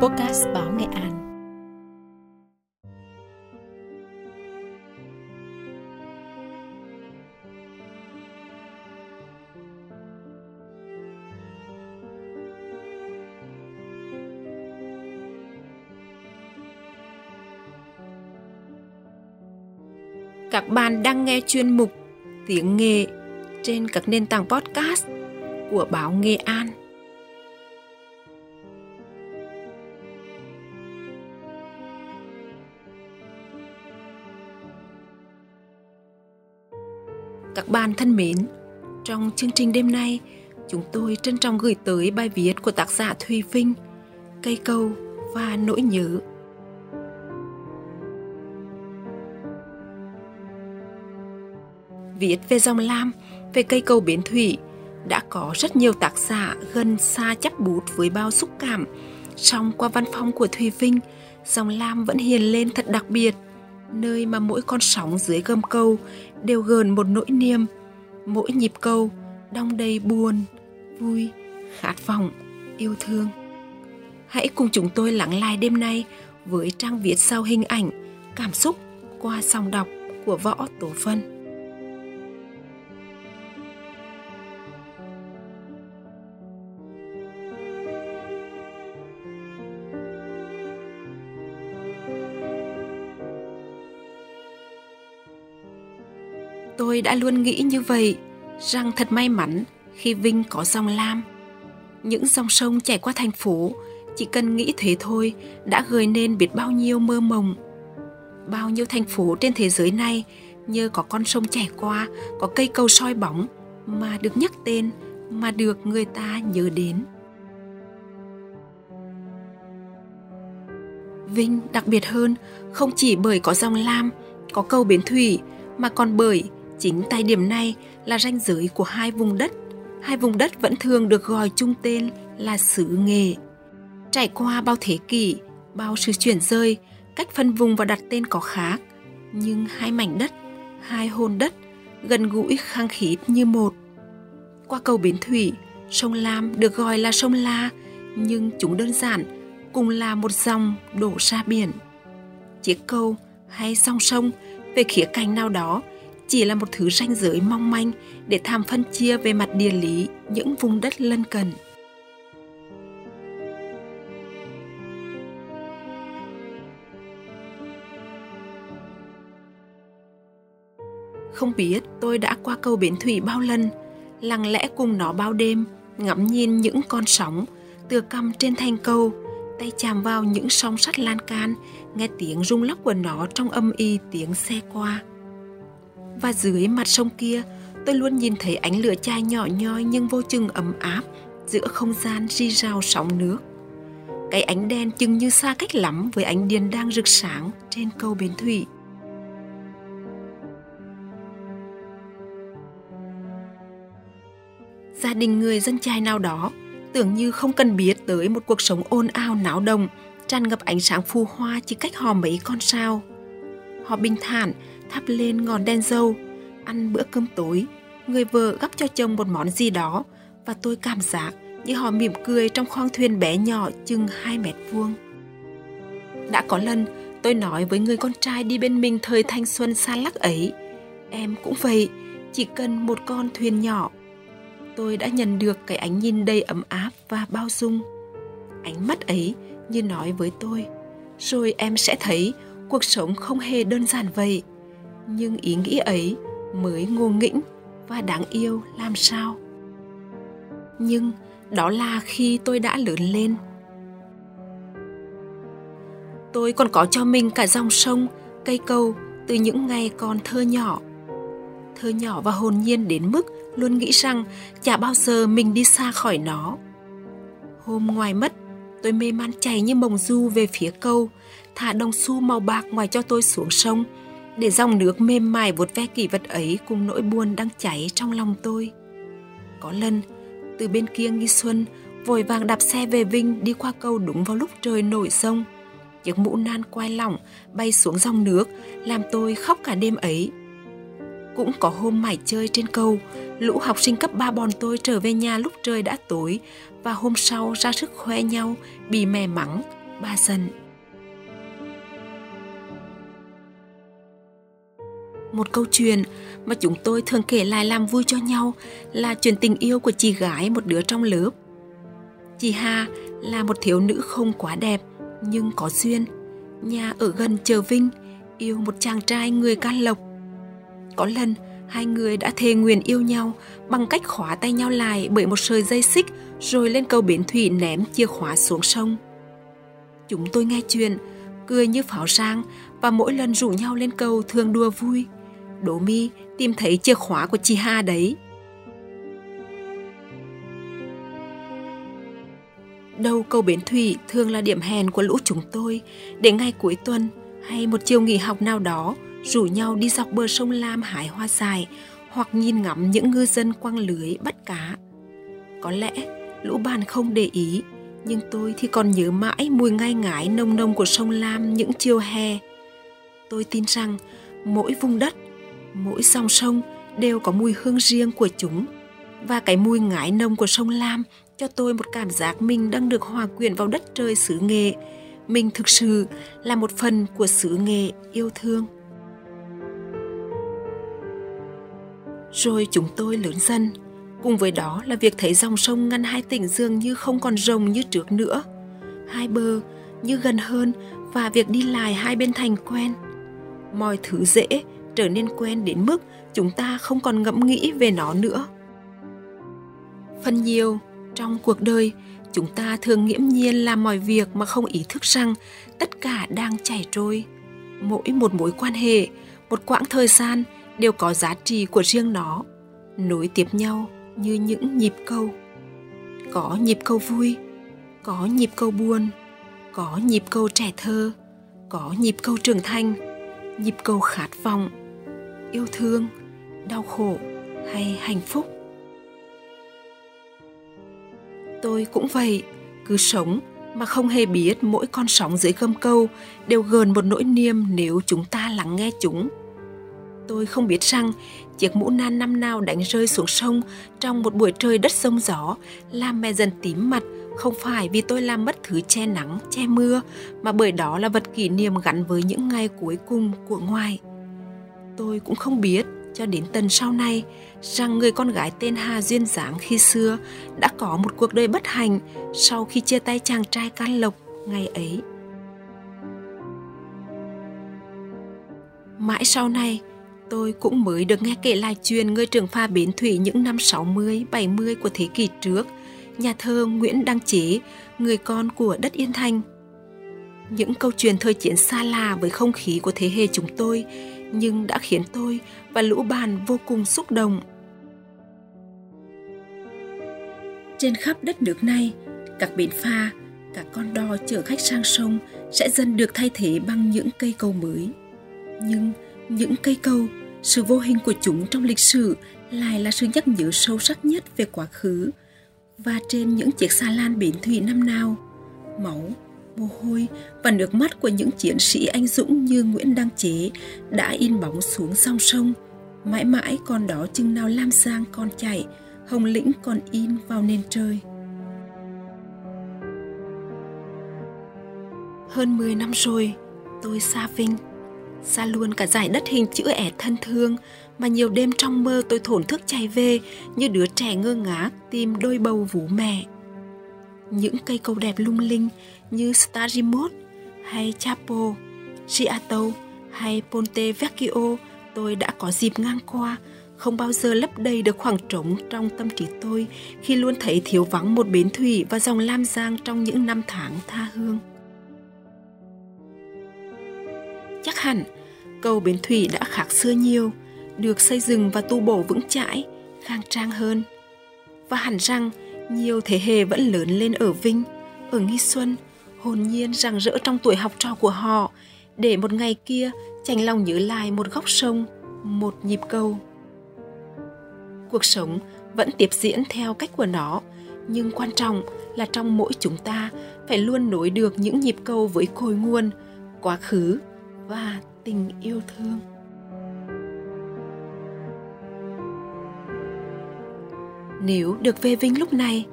Podcast Báo Nghệ An. Các bạn đang nghe chuyên mục Tiếng Nghệ trên các nền tảng podcast của Báo Nghệ An. Các bạn thân mến, trong chương trình đêm nay, chúng tôi trân trọng gửi tới bài viết của tác giả Thùy Vinh, Cây câu và nỗi nhớ. Viết về dòng lam, về cây cầu bến thủy, đã có rất nhiều tác giả gần xa chắc bút với bao xúc cảm. Song qua văn phong của Thùy Vinh, dòng lam vẫn hiền lên thật đặc biệt – nơi mà mỗi con sóng dưới gầm câu đều gờn một nỗi niềm, mỗi nhịp câu đong đầy buồn, vui, khát vọng, yêu thương. Hãy cùng chúng tôi lắng lai đêm nay với trang viết sau hình ảnh, cảm xúc qua dòng đọc của Võ Tổ Phân. Tôi đã luôn nghĩ như vậy, rằng thật may mắn khi Vinh có dòng lam. Những dòng sông chảy qua thành phố, chỉ cần nghĩ thế thôi đã gợi nên biết bao nhiêu mơ mộng. Bao nhiêu thành phố trên thế giới này nhờ có con sông chảy qua, có cây cầu soi bóng mà được nhắc tên, mà được người ta nhớ đến. Vinh đặc biệt hơn không chỉ bởi có dòng lam, có cầu bến thủy mà còn bởi Chính tại điểm này là ranh giới của hai vùng đất. Hai vùng đất vẫn thường được gọi chung tên là xứ nghệ. Trải qua bao thế kỷ, bao sự chuyển rơi, cách phân vùng và đặt tên có khác. Nhưng hai mảnh đất, hai hồn đất, gần gũi khăng khít như một. Qua cầu Bến Thủy, sông Lam được gọi là sông La, nhưng chúng đơn giản, cùng là một dòng đổ ra biển. Chiếc cầu hay song sông về khía cạnh nào đó chỉ là một thứ ranh giới mong manh để tham phân chia về mặt địa lý những vùng đất lân cận. Không biết tôi đã qua cầu Bến Thủy bao lần, lặng lẽ cùng nó bao đêm, ngắm nhìn những con sóng, tựa cầm trên thành cầu, tay chạm vào những song sắt lan can, nghe tiếng rung lắc của nó trong âm y tiếng xe qua và dưới mặt sông kia tôi luôn nhìn thấy ánh lửa chai nhỏ nhoi nhưng vô chừng ấm áp giữa không gian ri rào sóng nước. Cái ánh đen chừng như xa cách lắm với ánh điền đang rực sáng trên cầu bến thủy. Gia đình người dân trai nào đó tưởng như không cần biết tới một cuộc sống ồn ào náo động, tràn ngập ánh sáng phù hoa chỉ cách họ mấy con sao. Họ bình thản thắp lên ngọn đèn dầu, ăn bữa cơm tối, người vợ gắp cho chồng một món gì đó và tôi cảm giác như họ mỉm cười trong khoang thuyền bé nhỏ chừng 2 mét vuông. Đã có lần tôi nói với người con trai đi bên mình thời thanh xuân xa lắc ấy, em cũng vậy, chỉ cần một con thuyền nhỏ. Tôi đã nhận được cái ánh nhìn đầy ấm áp và bao dung. Ánh mắt ấy như nói với tôi, rồi em sẽ thấy cuộc sống không hề đơn giản vậy, nhưng ý nghĩ ấy mới ngô nghĩnh và đáng yêu làm sao? Nhưng đó là khi tôi đã lớn lên. Tôi còn có cho mình cả dòng sông, cây cầu từ những ngày còn thơ nhỏ. Thơ nhỏ và hồn nhiên đến mức luôn nghĩ rằng chả bao giờ mình đi xa khỏi nó. Hôm ngoài mất tôi mê man chạy như mồng du về phía cầu thả đồng xu màu bạc ngoài cho tôi xuống sông để dòng nước mềm mại vuốt ve kỷ vật ấy cùng nỗi buồn đang cháy trong lòng tôi. Có lần, từ bên kia nghi xuân, vội vàng đạp xe về Vinh đi qua cầu đúng vào lúc trời nổi sông. Chiếc mũ nan quai lỏng bay xuống dòng nước, làm tôi khóc cả đêm ấy. Cũng có hôm mải chơi trên cầu, lũ học sinh cấp 3 bọn tôi trở về nhà lúc trời đã tối và hôm sau ra sức khoe nhau, bị mè mắng ba giận. một câu chuyện mà chúng tôi thường kể lại làm vui cho nhau là chuyện tình yêu của chị gái một đứa trong lớp. Chị Hà là một thiếu nữ không quá đẹp nhưng có duyên. Nhà ở gần chợ Vinh, yêu một chàng trai người Can Lộc. Có lần, hai người đã thề nguyện yêu nhau bằng cách khóa tay nhau lại bởi một sợi dây xích rồi lên cầu bến thủy ném chìa khóa xuống sông. Chúng tôi nghe chuyện, cười như pháo sang và mỗi lần rủ nhau lên cầu thường đùa vui – Đỗ Mi tìm thấy chìa khóa của chị Hà đấy. Đầu cầu Bến Thủy thường là điểm hẹn của lũ chúng tôi để ngay cuối tuần hay một chiều nghỉ học nào đó rủ nhau đi dọc bờ sông Lam hái hoa dài hoặc nhìn ngắm những ngư dân quăng lưới bắt cá. Có lẽ lũ bạn không để ý, nhưng tôi thì còn nhớ mãi mùi ngai ngái nồng nồng của sông Lam những chiều hè. Tôi tin rằng mỗi vùng đất mỗi dòng sông đều có mùi hương riêng của chúng và cái mùi ngái nồng của sông Lam cho tôi một cảm giác mình đang được hòa quyện vào đất trời xứ nghệ. Mình thực sự là một phần của xứ nghệ yêu thương. Rồi chúng tôi lớn dần, cùng với đó là việc thấy dòng sông ngăn hai tỉnh dường như không còn rồng như trước nữa. Hai bờ như gần hơn và việc đi lại hai bên thành quen. Mọi thứ dễ trở nên quen đến mức chúng ta không còn ngẫm nghĩ về nó nữa phần nhiều trong cuộc đời chúng ta thường nghiễm nhiên làm mọi việc mà không ý thức rằng tất cả đang chảy trôi mỗi một mối quan hệ một quãng thời gian đều có giá trị của riêng nó, nối tiếp nhau như những nhịp câu có nhịp câu vui, có nhịp câu buồn, có nhịp câu trẻ thơ, có nhịp câu trưởng thành, nhịp câu khát vọng, yêu thương, đau khổ hay hạnh phúc. Tôi cũng vậy, cứ sống mà không hề biết mỗi con sóng dưới gâm câu đều gờn một nỗi niềm nếu chúng ta lắng nghe chúng tôi không biết rằng chiếc mũ nan năm nào đánh rơi xuống sông trong một buổi trời đất sông gió làm mẹ dần tím mặt không phải vì tôi làm mất thứ che nắng che mưa mà bởi đó là vật kỷ niệm gắn với những ngày cuối cùng của ngoài tôi cũng không biết cho đến tần sau này rằng người con gái tên Hà Duyên Giáng khi xưa đã có một cuộc đời bất hạnh sau khi chia tay chàng trai Can Lộc ngày ấy. Mãi sau này, tôi cũng mới được nghe kể lại chuyện người trưởng pha bến thủy những năm 60, 70 của thế kỷ trước, nhà thơ Nguyễn Đăng Chế, người con của đất Yên Thành. Những câu chuyện thời chiến xa lạ với không khí của thế hệ chúng tôi nhưng đã khiến tôi và lũ bàn vô cùng xúc động. Trên khắp đất nước này, các bến pha các con đò chở khách sang sông sẽ dần được thay thế bằng những cây cầu mới. Nhưng những cây cầu, sự vô hình của chúng trong lịch sử lại là sự nhắc nhở sâu sắc nhất về quá khứ. Và trên những chiếc xà lan bến thủy năm nào, máu mồ hôi và nước mắt của những chiến sĩ anh dũng như Nguyễn Đăng Chế đã in bóng xuống sông sông. Mãi mãi còn đó chừng nào Lam Giang còn chảy, Hồng Lĩnh còn in vào nền trời. Hơn 10 năm rồi, tôi xa Vinh, xa luôn cả giải đất hình chữ ẻ thân thương mà nhiều đêm trong mơ tôi thổn thức chạy về như đứa trẻ ngơ ngác tìm đôi bầu vú mẹ những cây cầu đẹp lung linh như Starimot hay Chapo, Giato hay Ponte Vecchio tôi đã có dịp ngang qua không bao giờ lấp đầy được khoảng trống trong tâm trí tôi khi luôn thấy thiếu vắng một bến thủy và dòng lam giang trong những năm tháng tha hương. Hẳn, cầu bến thủy đã khác xưa nhiều, được xây dựng và tu bổ vững chãi, khang trang hơn. Và hẳn rằng, nhiều thế hệ vẫn lớn lên ở Vinh, ở Nghi Xuân, hồn nhiên rằng rỡ trong tuổi học trò của họ, để một ngày kia chành lòng nhớ lại một góc sông, một nhịp cầu Cuộc sống vẫn tiếp diễn theo cách của nó, nhưng quan trọng là trong mỗi chúng ta phải luôn nối được những nhịp cầu với cội nguồn, quá khứ và tình yêu thương. Nếu được về Vinh lúc này,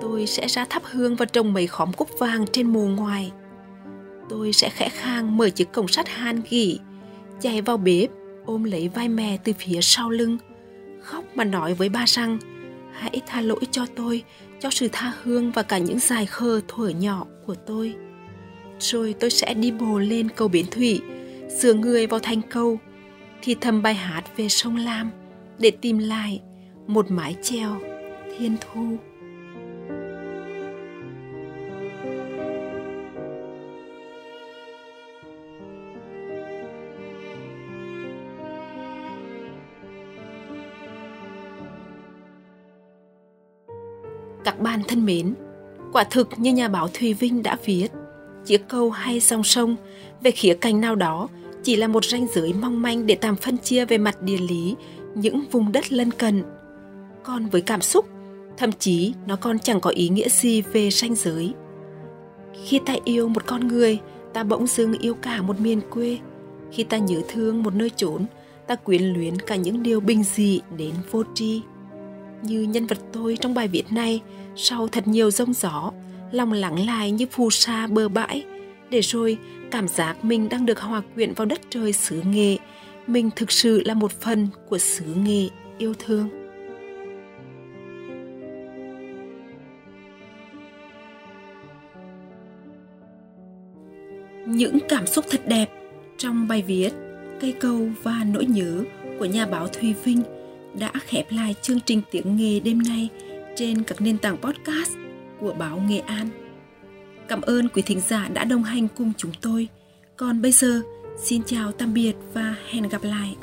tôi sẽ ra thắp hương và trồng mấy khóm cúc vàng trên mồ ngoài. tôi sẽ khẽ khang mở chiếc cổng sắt han gỉ, chạy vào bếp, ôm lấy vai mẹ từ phía sau lưng, khóc mà nói với ba rằng hãy tha lỗi cho tôi, cho sự tha hương và cả những dài khờ thuở nhỏ của tôi. Rồi tôi sẽ đi bồ lên cầu Bến Thủy, sửa người vào thành câu, thì thầm bài hát về sông Lam để tìm lại một mái treo thiên thu. Các bạn thân mến, quả thực như nhà báo Thùy Vinh đã viết, chiếc câu hay song song về khía cạnh nào đó chỉ là một ranh giới mong manh để tạm phân chia về mặt địa lý những vùng đất lân cận. Còn với cảm xúc, thậm chí nó còn chẳng có ý nghĩa gì về ranh giới. Khi ta yêu một con người, ta bỗng dưng yêu cả một miền quê. Khi ta nhớ thương một nơi chốn, ta quyến luyến cả những điều bình dị đến vô tri như nhân vật tôi trong bài viết này sau thật nhiều rông gió lòng lắng lại như phù sa bờ bãi. Để rồi, cảm giác mình đang được hòa quyện vào đất trời xứ nghệ, mình thực sự là một phần của xứ nghệ yêu thương. Những cảm xúc thật đẹp trong bài viết cây cầu và nỗi nhớ của nhà báo Thùy Vinh đã khép lại chương trình tiếng nghề đêm nay trên các nền tảng podcast của báo Nghệ An. Cảm ơn quý thính giả đã đồng hành cùng chúng tôi. Còn bây giờ, xin chào tạm biệt và hẹn gặp lại.